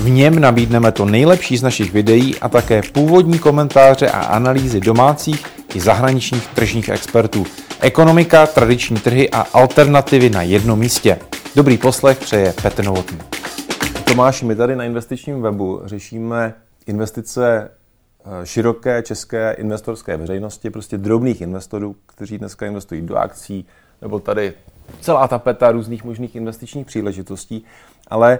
V něm nabídneme to nejlepší z našich videí a také původní komentáře a analýzy domácích i zahraničních tržních expertů. Ekonomika, tradiční trhy a alternativy na jednom místě. Dobrý poslech přeje Petr Novotný. Tomáš, my tady na investičním webu řešíme investice eh, široké české investorské veřejnosti, prostě drobných investorů, kteří dneska investují do akcí, nebo tady celá tapeta různých možných investičních příležitostí, ale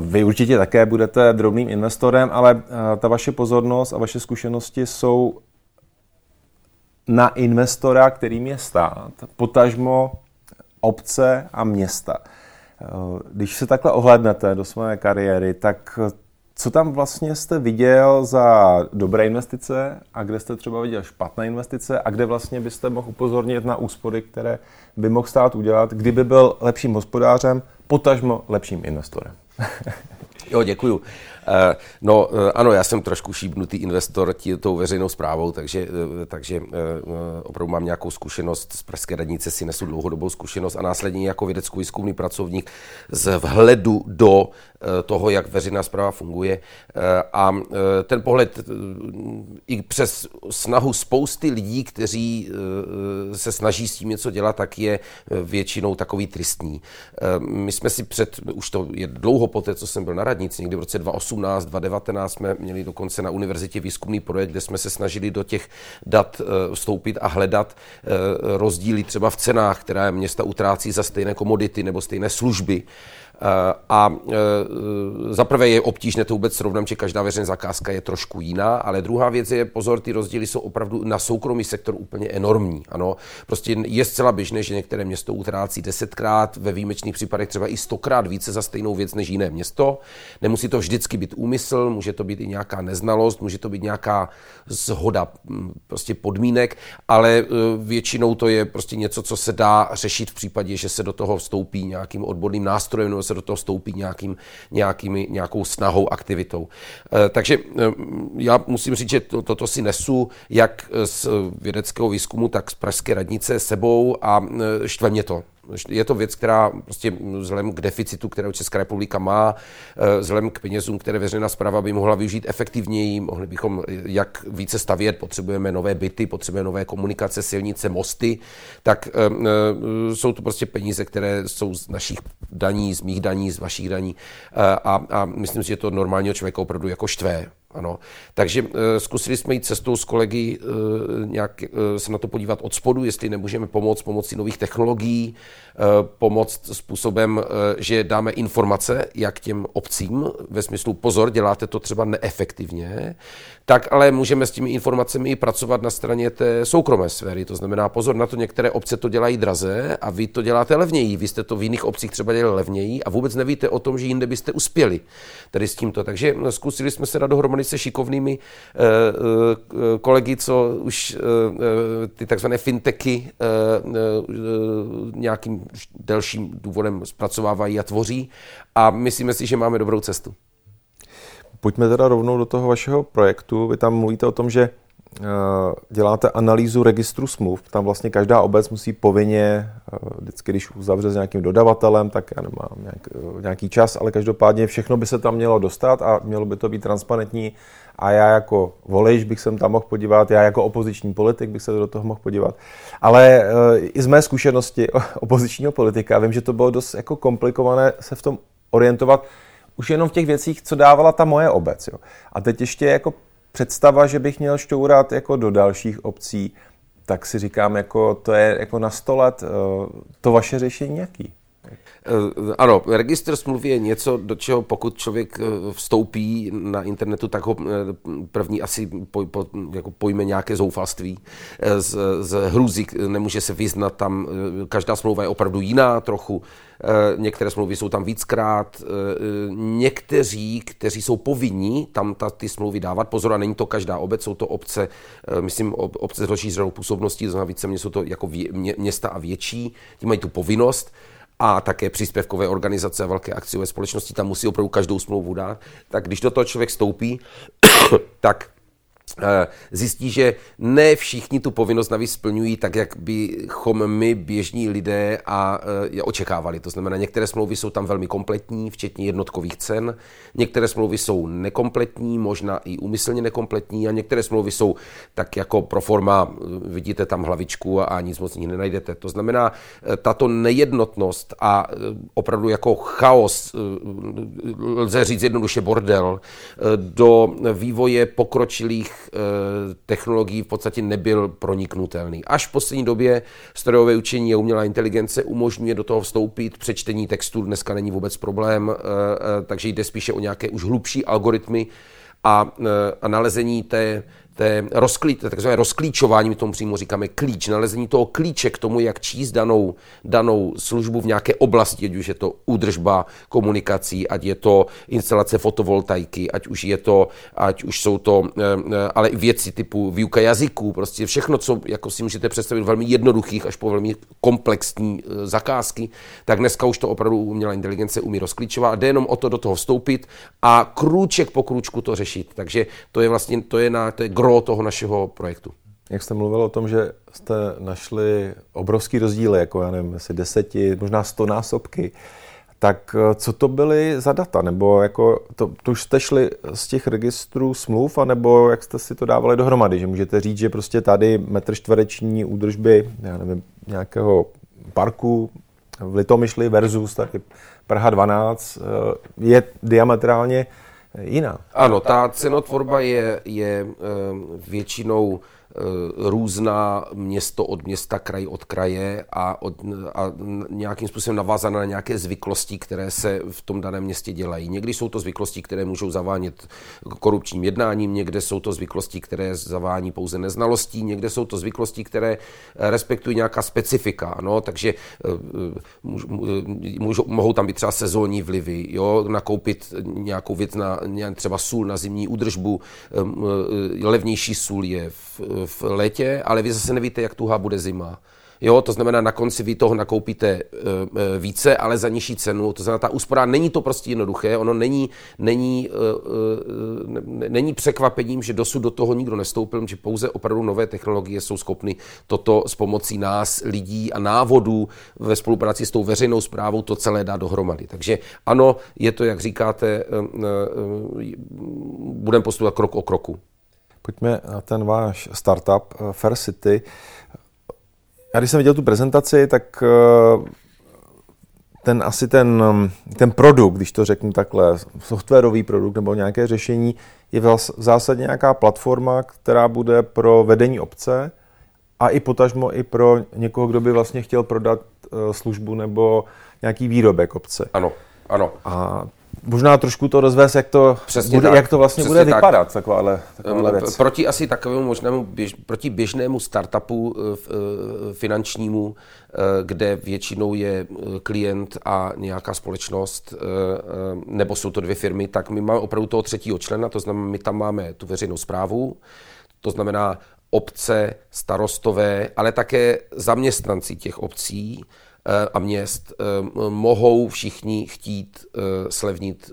vy určitě také budete drobným investorem, ale eh, ta vaše pozornost a vaše zkušenosti jsou na investora, kterým je stát, potažmo obce a města. Eh, když se takhle ohlednete do své kariéry, tak co tam vlastně jste viděl za dobré investice a kde jste třeba viděl špatné investice a kde vlastně byste mohl upozornit na úspory, které by mohl stát udělat, kdyby byl lepším hospodářem, potažmo lepším investorem? Jo, děkuju. Eh, no eh, ano, já jsem trošku šíbnutý investor tí, tou veřejnou zprávou, takže, eh, takže opravdu mám nějakou zkušenost z Pražské radnice, si nesu dlouhodobou zkušenost a následně jako vědecko-výzkumný pracovník z vhledu do toho, jak veřejná zpráva funguje. A ten pohled i přes snahu spousty lidí, kteří se snaží s tím něco dělat, tak je většinou takový tristní. My jsme si před, už to je dlouho poté, co jsem byl na radnici, někdy v roce 2008, 2018, 2019 jsme měli dokonce na univerzitě výzkumný projekt, kde jsme se snažili do těch dat eh, vstoupit a hledat eh, rozdíly třeba v cenách, které města utrácí za stejné komodity nebo stejné služby. Eh, a eh, zaprvé je obtížné to vůbec srovnat, že každá veřejná zakázka je trošku jiná, ale druhá věc je, pozor, ty rozdíly jsou opravdu na soukromý sektor úplně enormní. Ano, prostě je zcela běžné, že některé město utrácí desetkrát, ve výjimečných případech třeba i stokrát více za stejnou věc než jiné město. Nemusí to vždycky být úmysl, může to být i nějaká neznalost, může to být nějaká zhoda hm, prostě podmínek, ale eh, většinou to je prostě něco, co se dá řešit v případě, že se do toho vstoupí nějakým odborným nástrojem nebo se do toho vstoupí nějakým, nějakými, nějakou snahou, aktivitou. Eh, takže eh, já musím říct, že to, toto si nesu jak z vědeckého výzkumu, tak z Pražské radnice sebou a eh, štve mě to. Je to věc, která prostě vzhledem k deficitu, kterou Česká republika má, eh, vzhledem k penězům, které veřejná zpráva by mohla využít efektivněji, mohli bychom jak více stavět, potřebujeme nové byty, potřebujeme nové komunikace, silnice, mosty, tak eh, eh, jsou to prostě peníze, které jsou z našich daní, z mých daní, z vašich daní a, a myslím si, že to normálního člověka opravdu jako štve. Ano. Takže uh, zkusili jsme jít cestou s kolegy uh, nějak uh, se na to podívat od spodu, jestli nemůžeme pomoct pomocí nových technologií, pomoct způsobem, že dáme informace, jak těm obcím, ve smyslu pozor, děláte to třeba neefektivně, tak ale můžeme s těmi informacemi pracovat na straně té soukromé sféry. To znamená, pozor na to, některé obce to dělají draze a vy to děláte levněji. Vy jste to v jiných obcích třeba dělali levněji a vůbec nevíte o tom, že jinde byste uspěli tady s tímto. Takže zkusili jsme se dát dohromady se šikovnými uh, uh, kolegy, co už uh, ty takzvané fintechy nějakým delším důvodem zpracovávají a tvoří a myslíme si, že máme dobrou cestu. Pojďme teda rovnou do toho vašeho projektu. Vy tam mluvíte o tom, že eh, děláte analýzu registru smluv. Tam vlastně každá obec musí povinně, eh, vždycky když uzavře s nějakým dodavatelem, tak já nemám nějak, eh, nějaký čas, ale každopádně všechno by se tam mělo dostat a mělo by to být transparentní. A já jako volič bych se tam mohl podívat, já jako opoziční politik bych se do toho mohl podívat. Ale i z mé zkušenosti opozičního politika vím, že to bylo dost jako komplikované se v tom orientovat, už jenom v těch věcích, co dávala ta moje obec. Jo. A teď ještě jako představa, že bych měl šťourat jako do dalších obcí, tak si říkám, jako to je jako na sto let, eh, to vaše řešení jaký? Eh, ano, registr smluv je něco, do čeho pokud člověk eh, vstoupí na internetu, tak ho první asi poj, po, jako pojme nějaké zoufalství z, z hrůzy, nemůže se vyznat tam, každá smlouva je opravdu jiná trochu, některé smlouvy jsou tam víckrát, někteří, kteří jsou povinní tam ta, ty smlouvy dávat, pozor, a není to každá obec, jsou to obce, myslím, obce s rozšířenou působností, to znamená více jsou to jako vě, města a větší, ti mají tu povinnost, a také příspěvkové organizace a velké akciové společnosti tam musí opravdu každou smlouvu dát, tak když do toho člověk stoupí, tak zjistí, že ne všichni tu povinnost navíc splňují tak, jak bychom my, běžní lidé, a eh, je očekávali. To znamená, některé smlouvy jsou tam velmi kompletní, včetně jednotkových cen, některé smlouvy jsou nekompletní, možná i úmyslně nekompletní, a některé smlouvy jsou tak jako pro forma, eh, vidíte tam hlavičku a nic moc ní nenajdete. To znamená, tato nejednotnost a opravdu jako chaos, lze říct jednoduše bordel, do vývoje pokročilých Eh, technologií v podstatě nebyl proniknutelný. Až v poslední době strojové učení a umělá inteligence umožňuje do toho vstoupit, přečtení textu dneska není vůbec problém, eh, eh, takže jde spíše o nějaké už hlubší algoritmy a, a nalezení té té rozklí, takzvané rozklíčování, my tomu přímo říkáme klíč, nalezení toho klíče k tomu, jak číst danou, danou službu v nějaké oblasti, ať už je to údržba komunikací, ať je to instalace fotovoltaiky, ať už je to, ať už jsou to, eh, eh, ale i věci typu výuka jazyků, prostě všechno, co jako si můžete představit velmi jednoduchých až po velmi komplexní eh, zakázky, tak dneska už to opravdu umělá inteligence umí rozklíčovat a jde jenom o to do toho vstoupit a krůček po krůčku to řešit. Takže to je vlastně, to je na, to je gro toho našeho projektu. Jak jste mluvil o tom, že jste našli obrovský rozdíly, jako já nevím, asi deseti, možná sto násobky, tak eh, co to byly za data? Nebo jako to, to už jste šli z těch registrů smluv, anebo jak jste si to dávali dohromady? Že můžete říct, že prostě tady metr čtvereční údržby, já nevím, nějakého parku v Litomyšli versus tady Praha 12 eh, je diametrálně jiná. Ano, ta cenotvorba je, je eh, většinou různá město od města, kraj od kraje a, od, a nějakým způsobem navázaná na nějaké zvyklosti, které se v tom daném městě dělají. Někdy jsou to zvyklosti, které můžou zavánět korupčním jednáním, někde jsou to zvyklosti, které zavání pouze neznalostí, někde jsou to zvyklosti, které respektují nějaká specifika. No, takže eh, můžou, mohou tam být třeba sezónní vlivy, jo, nakoupit nějakou věc na třeba sůl na zimní údržbu. Eh, levnější sůl je v v létě, ale vy zase nevíte, jak tuhá bude zima. Jo, to znamená, na konci vy toho nakoupíte e, více, ale za nižší cenu. To znamená, ta úspora není to prostě jednoduché, ono není, není, e, e, není překvapením, že dosud do toho nikdo nestoupil, že pouze opravdu nové technologie jsou schopny toto s pomocí nás, lidí a návodů ve spolupráci s tou veřejnou zprávou to celé dát dohromady. Takže ano, je to, jak říkáte, budeme postupovat krok o kroku. Pojďme na ten váš startup eh, Fair City. Já když jsem viděl tu prezentaci, tak eh, ten asi ten, ten produkt, když to řeknu takhle, softwarový produkt nebo nějaké řešení, je v zásadě nějaká platforma, která bude pro vedení obce a i potažmo i pro někoho, kdo by vlastně chtěl prodat eh, službu nebo nějaký výrobek obce. Ano, ano. A možná trošku to rozvést, jak to, bude, jak to vlastně Přesně bude tak. vypadat, takováhle, takováhle věc. Proti asi takovému možnému, běž, proti běžnému startupu uh, finančnímu, uh, kde většinou je klient a nějaká společnost, nebo jsou to dvě firmy, tak my máme opravdu toho třetího člena, to znamená, my tam máme tu veřejnou zprávu, to znamená obce, starostové, ale také zaměstnanci těch obcí, Eh, a měst eh, mohou všichni chtít eh, slevnit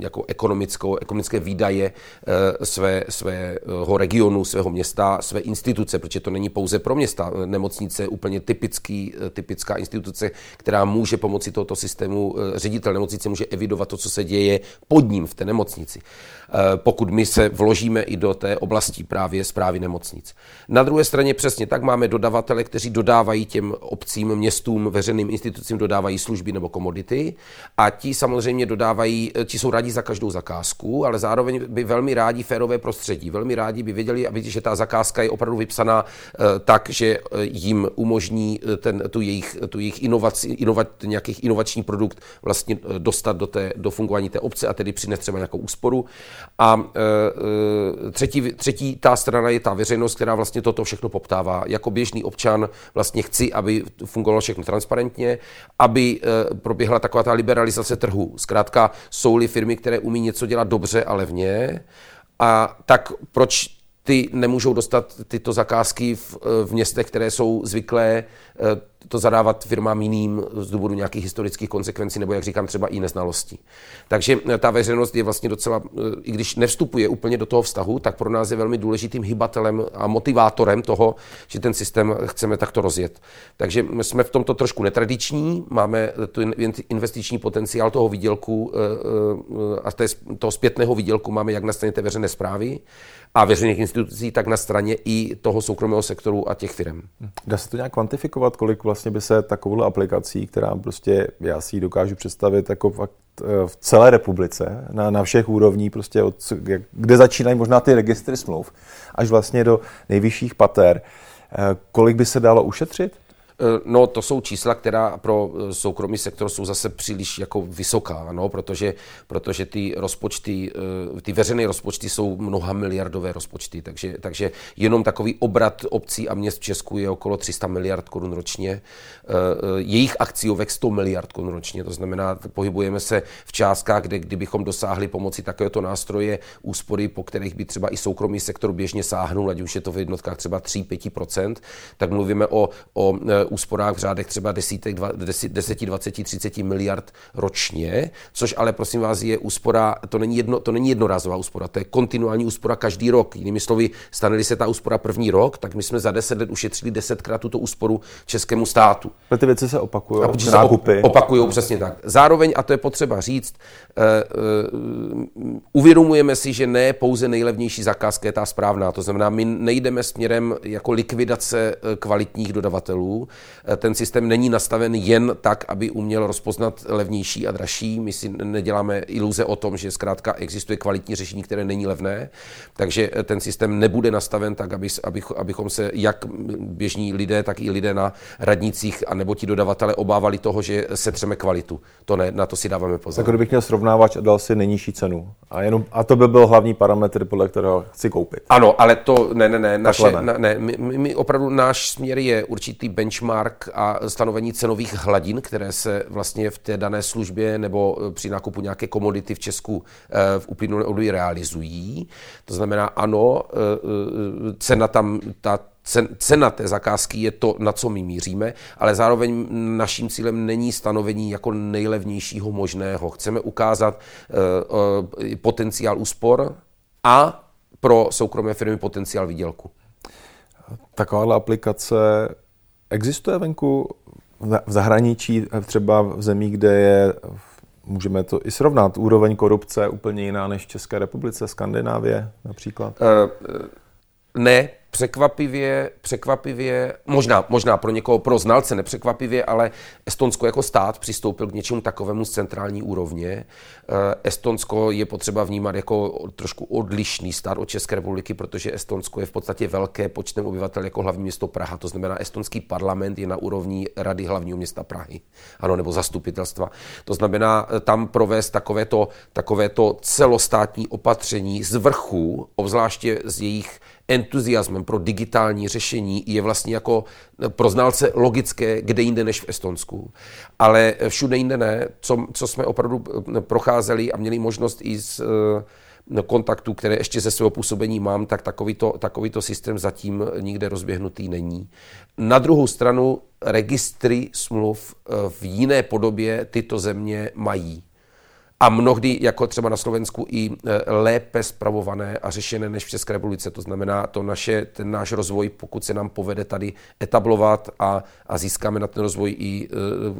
jako ekonomickou, ekonomické výdaje své, svého regionu, svého města, své instituce, protože to není pouze pro města. Nemocnice je úplně typický, typická instituce, která může pomocí tohoto systému, ředitel nemocnice může evidovat to, co se děje pod ním v té nemocnici. Pokud my se vložíme i do té oblasti právě zprávy nemocnic. Na druhé straně přesně tak máme dodavatele, kteří dodávají těm obcím obcím, městům, veřejným institucím dodávají služby nebo komodity a ti samozřejmě dodávají, ti jsou rádi za každou zakázku, ale zároveň by velmi rádi férové prostředí. Velmi rádi by věděli, aby, že ta zakázka je opravdu vypsaná tak, že jim umožní ten, tu jejich, tu jejich inovaci, inovat, nějakých inovační produkt vlastně dostat do, té, do fungování té obce a tedy přinést třeba nějakou úsporu. A třetí, třetí ta strana je ta veřejnost, která vlastně toto všechno poptává. Jako běžný občan vlastně chci, aby fungovalo všechno transparentně, aby eh, proběhla taková ta liberalizace trhu. Zkrátka jsou-li firmy, které umí něco dělat dobře a levně, a tak proč ty nemůžou dostat tyto zakázky v, eh, v městech, které jsou zvyklé eh, to zadávat firmám jiným z důvodu nějakých historických konsekvencí nebo, jak říkám, třeba i neznalostí. Takže eh, ta veřejnost je vlastně docela, i když nevstupuje úplně do toho vztahu, tak pro nás je velmi důležitým hybatelem a motivátorem toho, že ten systém chceme takto rozjet. Takže jsme v tomto trošku netradiční, máme tu investiční potenciál toho výdělku a toho zpětného výdělku máme jak na straně té veřejné zprávy, a veřejných institucí, tak na straně i toho soukromého sektoru a těch firm. Dá se to nějak kvantifikovat, kolik vlastně by se takovou aplikací, která prostě, já si ji dokážu představit jako fakt eh, v celé republice, na, na všech úrovní, prostě od, kde začínají možná ty registry smluv, až vlastně do nejvyšších pater, eh, kolik by se dalo ušetřit? Eh, no, to jsou čísla, která pro eh, soukromý sektor jsou zase příliš jako vysoká, no, protože, protože ty rozpočty, eh, ty veřejné rozpočty jsou mnoha miliardové rozpočty, takže, takže jenom takový obrat obcí a měst v Česku je okolo 300 miliard korun ročně. Jejich akciovek 100 miliard korun ročně, to znamená, pohybujeme se v částkách, kde kdybychom dosáhli pomocí takovéto nástroje úspory, po kterých by třeba i soukromý sektor běžně sáhnul, ať už je to v jednotkách třeba 3-5%, tak mluvíme o, o úsporách v řádech třeba 10, 10, 20, 30 miliard ročně, což ale prosím vás je úspora, to není, jedno, to není jednorázová úspora, to je kontinuální úspora každý rok. Jinými slovy, stane se ta úspora první rok, tak my jsme za 10 let ušetřili desetkrát tuto úsporu českému státu. Ale ty věci se opakují, se opakují přesně tak. Zároveň, a to je potřeba říct, uh, uh, uvědomujeme si, že ne pouze nejlevnější zakázka je ta správná. To znamená, my nejdeme směrem jako likvidace kvalitních dodavatelů, Eh, ten systém není nastaven jen tak, aby uměl rozpoznat levnější a dražší. My si neděláme iluze o tom, že zkrátka existuje kvalitní řešení, které není levné, takže eh, ten systém nebude nastaven tak, aby, abychom se jak běžní lidé, tak i lidé na radnicích a nebo ti dodavatele obávali toho, že setřeme kvalitu. To ne, na to si dáváme pozor. Tak kdybych měl srovnávač a dal si nejnižší cenu. A, jenom, a to by byl hlavní parametr, podle kterého chci koupit. Ano, ale to ne, ne, ne. Naše, ne. ne my, my, opravdu náš směr je určitý benchmark benchmark a stanovení cenových hladin, které se vlastně v té dané službě nebo eh, při nákupu nějaké komodity v Česku eh, v uplynulém období realizují. To znamená, ano, eh, cena tam, ta cena té zakázky je to, na co my míříme, ale zároveň naším cílem není stanovení jako nejlevnějšího možného. Chceme ukázat potenciál úspor a pro soukromé firmy potenciál výdělku. Takováhle aplikace Existuje venku v zahraničí, třeba v zemích, kde je, můžeme to i srovnat, úroveň korupce úplně jiná než v České republice, Skandinávie například? Uh, ne, překvapivě, překvapivě, možná, možná pro někoho, pro znalce nepřekvapivě, ale Estonsko jako stát přistoupil k něčemu takovému z centrální úrovně. Eh, Estonsko je potřeba vnímat jako trošku odlišný stát od České republiky, protože Estonsko je v podstatě velké počtem obyvatel jako hlavní město Praha. To znamená, estonský parlament je na úrovni Rady hlavního města Prahy, ano, nebo zastupitelstva. To znamená, eh, tam provést takovéto, takovéto celostátní opatření z vrchu, obzvláště z jejich entuziasmem pro digitální řešení je vlastně jako pro znalce logické, kde jinde než v Estonsku. Ale všude jinde ne, co, co jsme opravdu procházeli a měli možnost i z eh, kontaktů, které ještě ze svého působení mám, tak takovýto, takovýto systém zatím nikde rozběhnutý není. Na druhou stranu registry smluv eh, v jiné podobě tyto země mají a mnohdy, jako třeba na Slovensku, i e, lépe spravované a řešené než v České republice. To znamená, to naše, ten náš rozvoj, pokud se nám povede tady etablovat a, a získáme na ten rozvoj i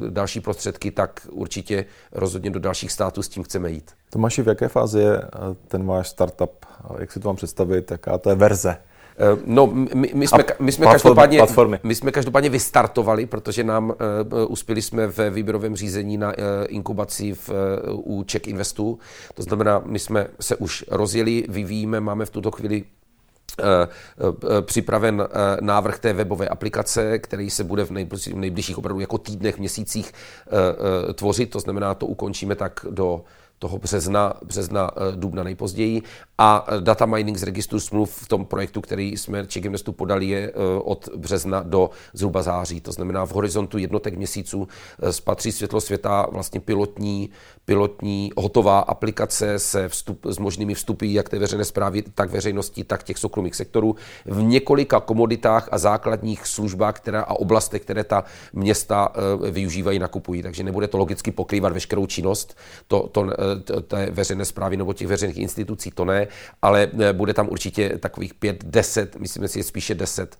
e, další prostředky, tak určitě rozhodně do dalších států s tím chceme jít. Tomáši, v jaké fázi je e, ten váš startup? Jak si to mám představit? Jaká to je verze? Eh, no, my, my, jsme, my, jsme platformy- každopádně, platformy. my jsme každopádně vystartovali, protože nám uh, uspěli jsme ve výběrovém řízení na uh, inkubaci v, uh, u Czech Investu. To znamená, my jsme se už rozjeli, vyvíjíme, máme v tuto chvíli připraven návrh té webové aplikace, který se bude v nejbližších, opravdu jako týdnech, měsících tvořit. To znamená, to ukončíme tak do toho března, března eh, dubna nejpozději. A eh, data mining z registru smluv v tom projektu, který jsme Czech Investu podali, je eh, od března do zhruba září. To znamená, v horizontu jednotek měsíců spatří světlo světa vlastně pilotní, pilotní hotová aplikace se vstup, s možnými vstupy jak té veřejné zprávy, tak veřejnosti, tak těch soukromých sektorů v několika komoditách a základních službách která, a oblastech, které ta města eh, využívají, nakupují. Takže nebude to logicky pokrývat veškerou činnost to, to, eh, t- té veřejné zprávy nebo těch veřejných institucí, to ne, ale eh, bude tam určitě takových pět, deset, myslím si, je spíše deset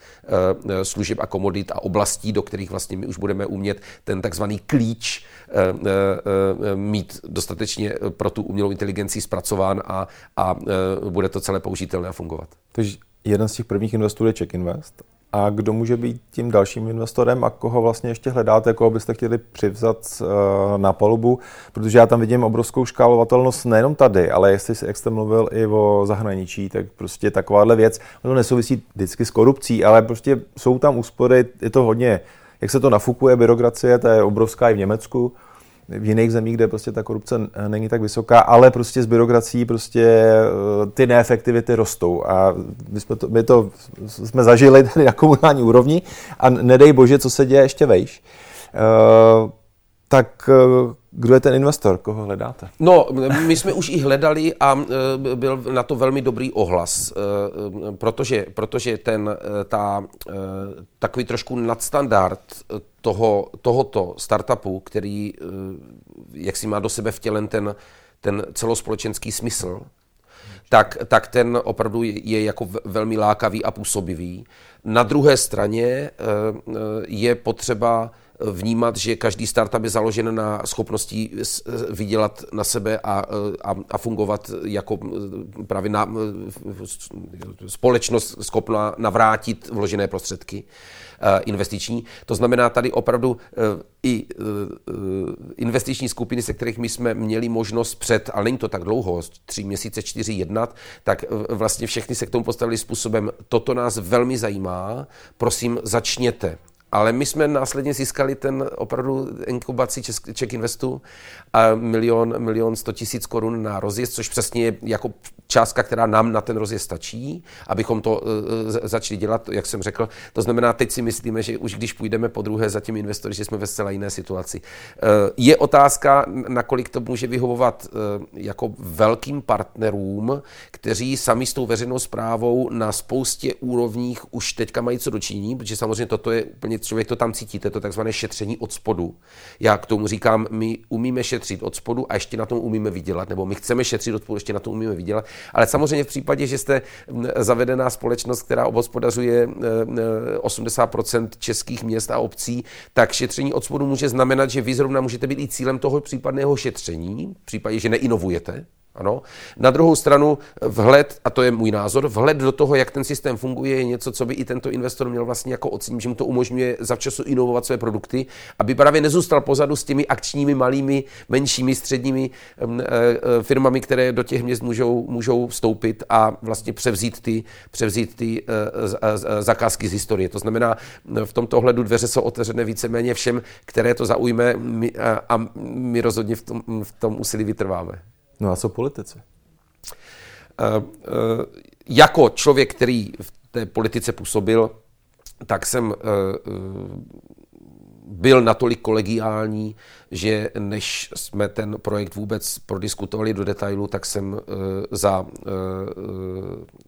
služeb a komodit a oblastí, do kterých vlastně my už budeme umět ten takzvaný klíč eh, eh, eh, dostatečně eh, pro tu umělou inteligenci zpracován a, a eh, bude to celé použitelné a fungovat. Takže jeden z těch prvních investorů je Czech Invest. A kdo může být tím dalším investorem a koho vlastně ještě hledáte, koho byste chtěli přivzat uh, na palubu? Protože já tam vidím obrovskou škálovatelnost nejenom tady, ale jestli, jak jste mluvil i o zahraničí, tak prostě takováhle věc, ono nesouvisí vždycky s korupcí, ale prostě jsou tam úspory, je to hodně, jak se to nafukuje, byrokracie, to je obrovská i v Německu, v jiných zemích, kde prostě ta korupce n- není tak vysoká, ale prostě s byrokracií prostě eh, ty neefektivity rostou a my, jsme to, my to jsme zažili tady na komunální úrovni a nedej bože, co se děje ještě vejš. Uh, tak eh, kdo je ten investor, koho hledáte? No, my jsme už i hledali a e, byl na to velmi dobrý ohlas, e, e, protože, protože ten, ta, takový trošku nadstandard toho, tohoto startupu, který jak si má do sebe vtělen ten, ten celospolečenský smysl, tak, tak ten opravdu je, jako ve- velmi lákavý a působivý. Na druhé straně je potřeba vnímat, že každý startup je založen na schopnosti s- vydělat na sebe a, a, a fungovat jako eh, právě na, eh, společnost schopná navrátit vložené prostředky eh, investiční. To znamená tady opravdu eh, i eh, eh, investiční skupiny, se kterých my jsme měli možnost před, ale není to tak dlouho, tři měsíce, čtyři jednat, tak eh, vlastně všechny se k tomu postavili způsobem, toto nás velmi zajímá, prosím začněte ale my jsme následně získali ten opravdu inkubaci Czech Investu a milion, milion sto tisíc korun na rozjezd, což přesně je jako částka, která nám na ten rozjezd stačí, abychom to uh, začali dělat, jak jsem řekl. To znamená, teď si myslíme, že už když půjdeme po druhé za těmi investory, že jsme ve zcela jiné situaci. Uh, je otázka, nakolik to může vyhovovat jako velkým partnerům, kteří sami s tou veřejnou zprávou na spoustě úrovních už teďka mají co dočiní, protože samozřejmě toto je úplně, člověk to tam cítí, to je to takzvané šetření od spodu. Já k tomu říkám, my umíme šetřit od spodu a ještě na tom umíme vydělat, nebo my chceme šetřit od spodu, ještě na tom umíme vydělat. Ale samozřejmě v případě, že jste zavedená společnost, která obhospodařuje eh, eh, 80% českých měst a obcí, tak šetření od spodu může znamenat, že vy zrovna můžete být i cílem toho případného šetření, v případě, že neinovujete, ano. Na druhou stranu vhled, a to je můj názor, vhled do toho, jak ten systém funguje, je něco, co by i tento investor měl vlastně jako ocenit, že mu to umožňuje zavčasu inovovat své produkty, aby právě nezůstal pozadu s těmi akčními, malými, menšími, středními um, e, e, firmami, které do těch měst můžou, můžou vstoupit a vlastně převzít ty, převzít ty e, z- zakázky z historie. To znamená, v tomto ohledu dveře jsou otevřené víceméně všem, které to zaujme a my rozhodně v tom, v tom úsilí vytrváme. No a co politici? Eh, eh, jako člověk, který v té politice působil, tak jsem eh, byl natolik kolegiální, že než jsme ten projekt vůbec prodiskutovali do detailu, tak jsem eh, za eh,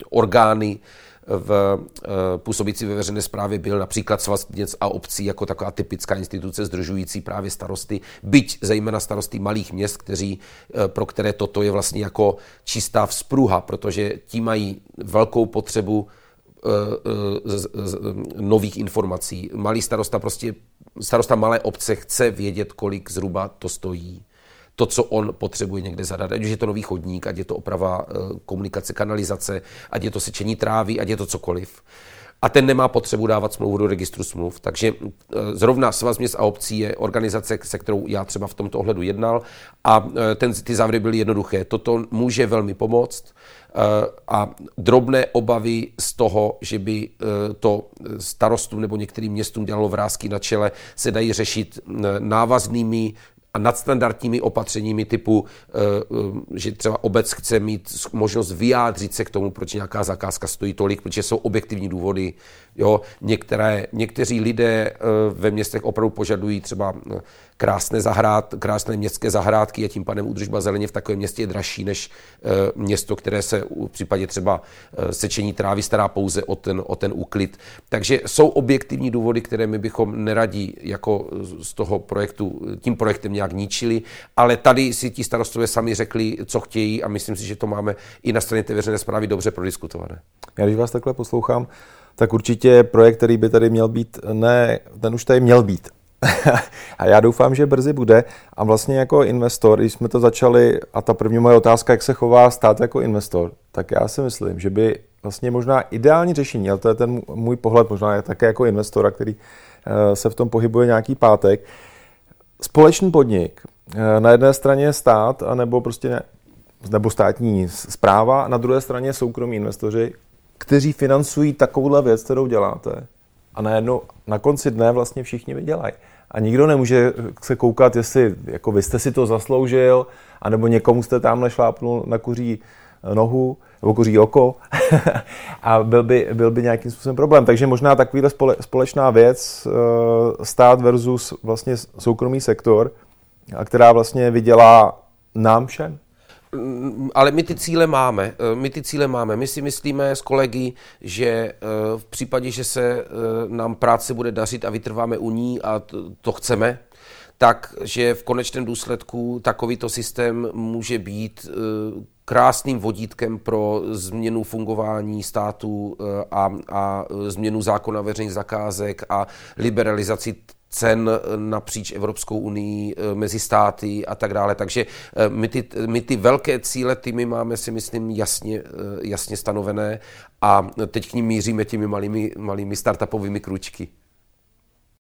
orgány v eh, působící ve veřejné správě byl například Svaz měst a obcí jako taková typická instituce združující právě starosty, byť zejména starosty malých měst, kteří, pro které toto je vlastně jako čistá vzpruha, protože ti mají velkou potřebu z- z- nových informací. Malý starosta prostě, starosta malé obce chce vědět, kolik zhruba to stojí. to, co on potřebuje někde zadat. Ať už je to nový chodník, ať je to oprava komunikace, kanalizace, ať je to sečení trávy, ať je to cokoliv a ten nemá potřebu dávat smlouvu do registru smluv. Takže zrovna Svaz měst a obcí je organizace, se kterou já třeba v tomto ohledu jednal a ten, ty závěry byly jednoduché. Toto může velmi pomoct a drobné obavy z toho, že by to starostům nebo některým městům dělalo vrázky na čele, se dají řešit návaznými a nadstandardními opatřeními typu, eh, eh, že třeba obec chce mít možnost vyjádřit se k tomu, proč nějaká zakázka stojí tolik, protože jsou objektivní důvody. Jo, některé, někteří lidé eh, ve městech opravdu požadují třeba krásné, zahrad, krásné městské zahrádky a tím pádem údržba zeleně v takovém městě je dražší než město, které se v případě třeba sečení trávy stará pouze o ten, o ten úklid. Takže jsou objektivní důvody, které my bychom neradí jako z toho projektu, tím projektem nějak ničili, ale tady si ti starostové sami řekli, co chtějí a myslím si, že to máme i na straně té veřejné zprávy dobře prodiskutované. Já když vás takhle poslouchám, tak určitě projekt, který by tady měl být, ne, ten už tady měl být. a já doufám, že brzy bude. A vlastně jako investor, když jsme to začali, a ta první moje otázka, jak se chová stát jako investor, tak já si myslím, že by vlastně možná ideální řešení, ale to je ten můj pohled, možná je také jako investora, který eh, se v tom pohybuje nějaký pátek, společný podnik, eh, na jedné straně stát, anebo prostě ne, nebo státní zpráva, na druhé straně soukromí investoři, kteří financují takovouhle věc, kterou děláte. A najednou na konci dne vlastně všichni vydělají. A nikdo nemůže se koukat, jestli jako vy jste si to zasloužil, anebo někomu jste tam nešlápnul na kuří nohu nebo kuří oko a byl by, byl by nějakým způsobem problém. Takže možná takovýhle spole, společná věc, eh, stát versus vlastně soukromý sektor, a která vlastně vydělá nám všem. Mm, ale my ty cíle máme. Eh, my ty cíle máme. My si myslíme s kolegy, že eh, v případě, že se nám práce bude dařit a vytrváme u ní a to chceme, takže v konečném důsledku takovýto systém může být krásným vodítkem pro změnu fungování státu eh, a, a změnu zákona veřejných zakázek a liberalizaci cen napříč Evropskou unii, eh, mezi státy a tak dále. Takže eh, my ty, my ty velké cíle, ty my máme si myslím jasně, jasně stanovené a teď k ním míříme těmi malými, malými startupovými kručky.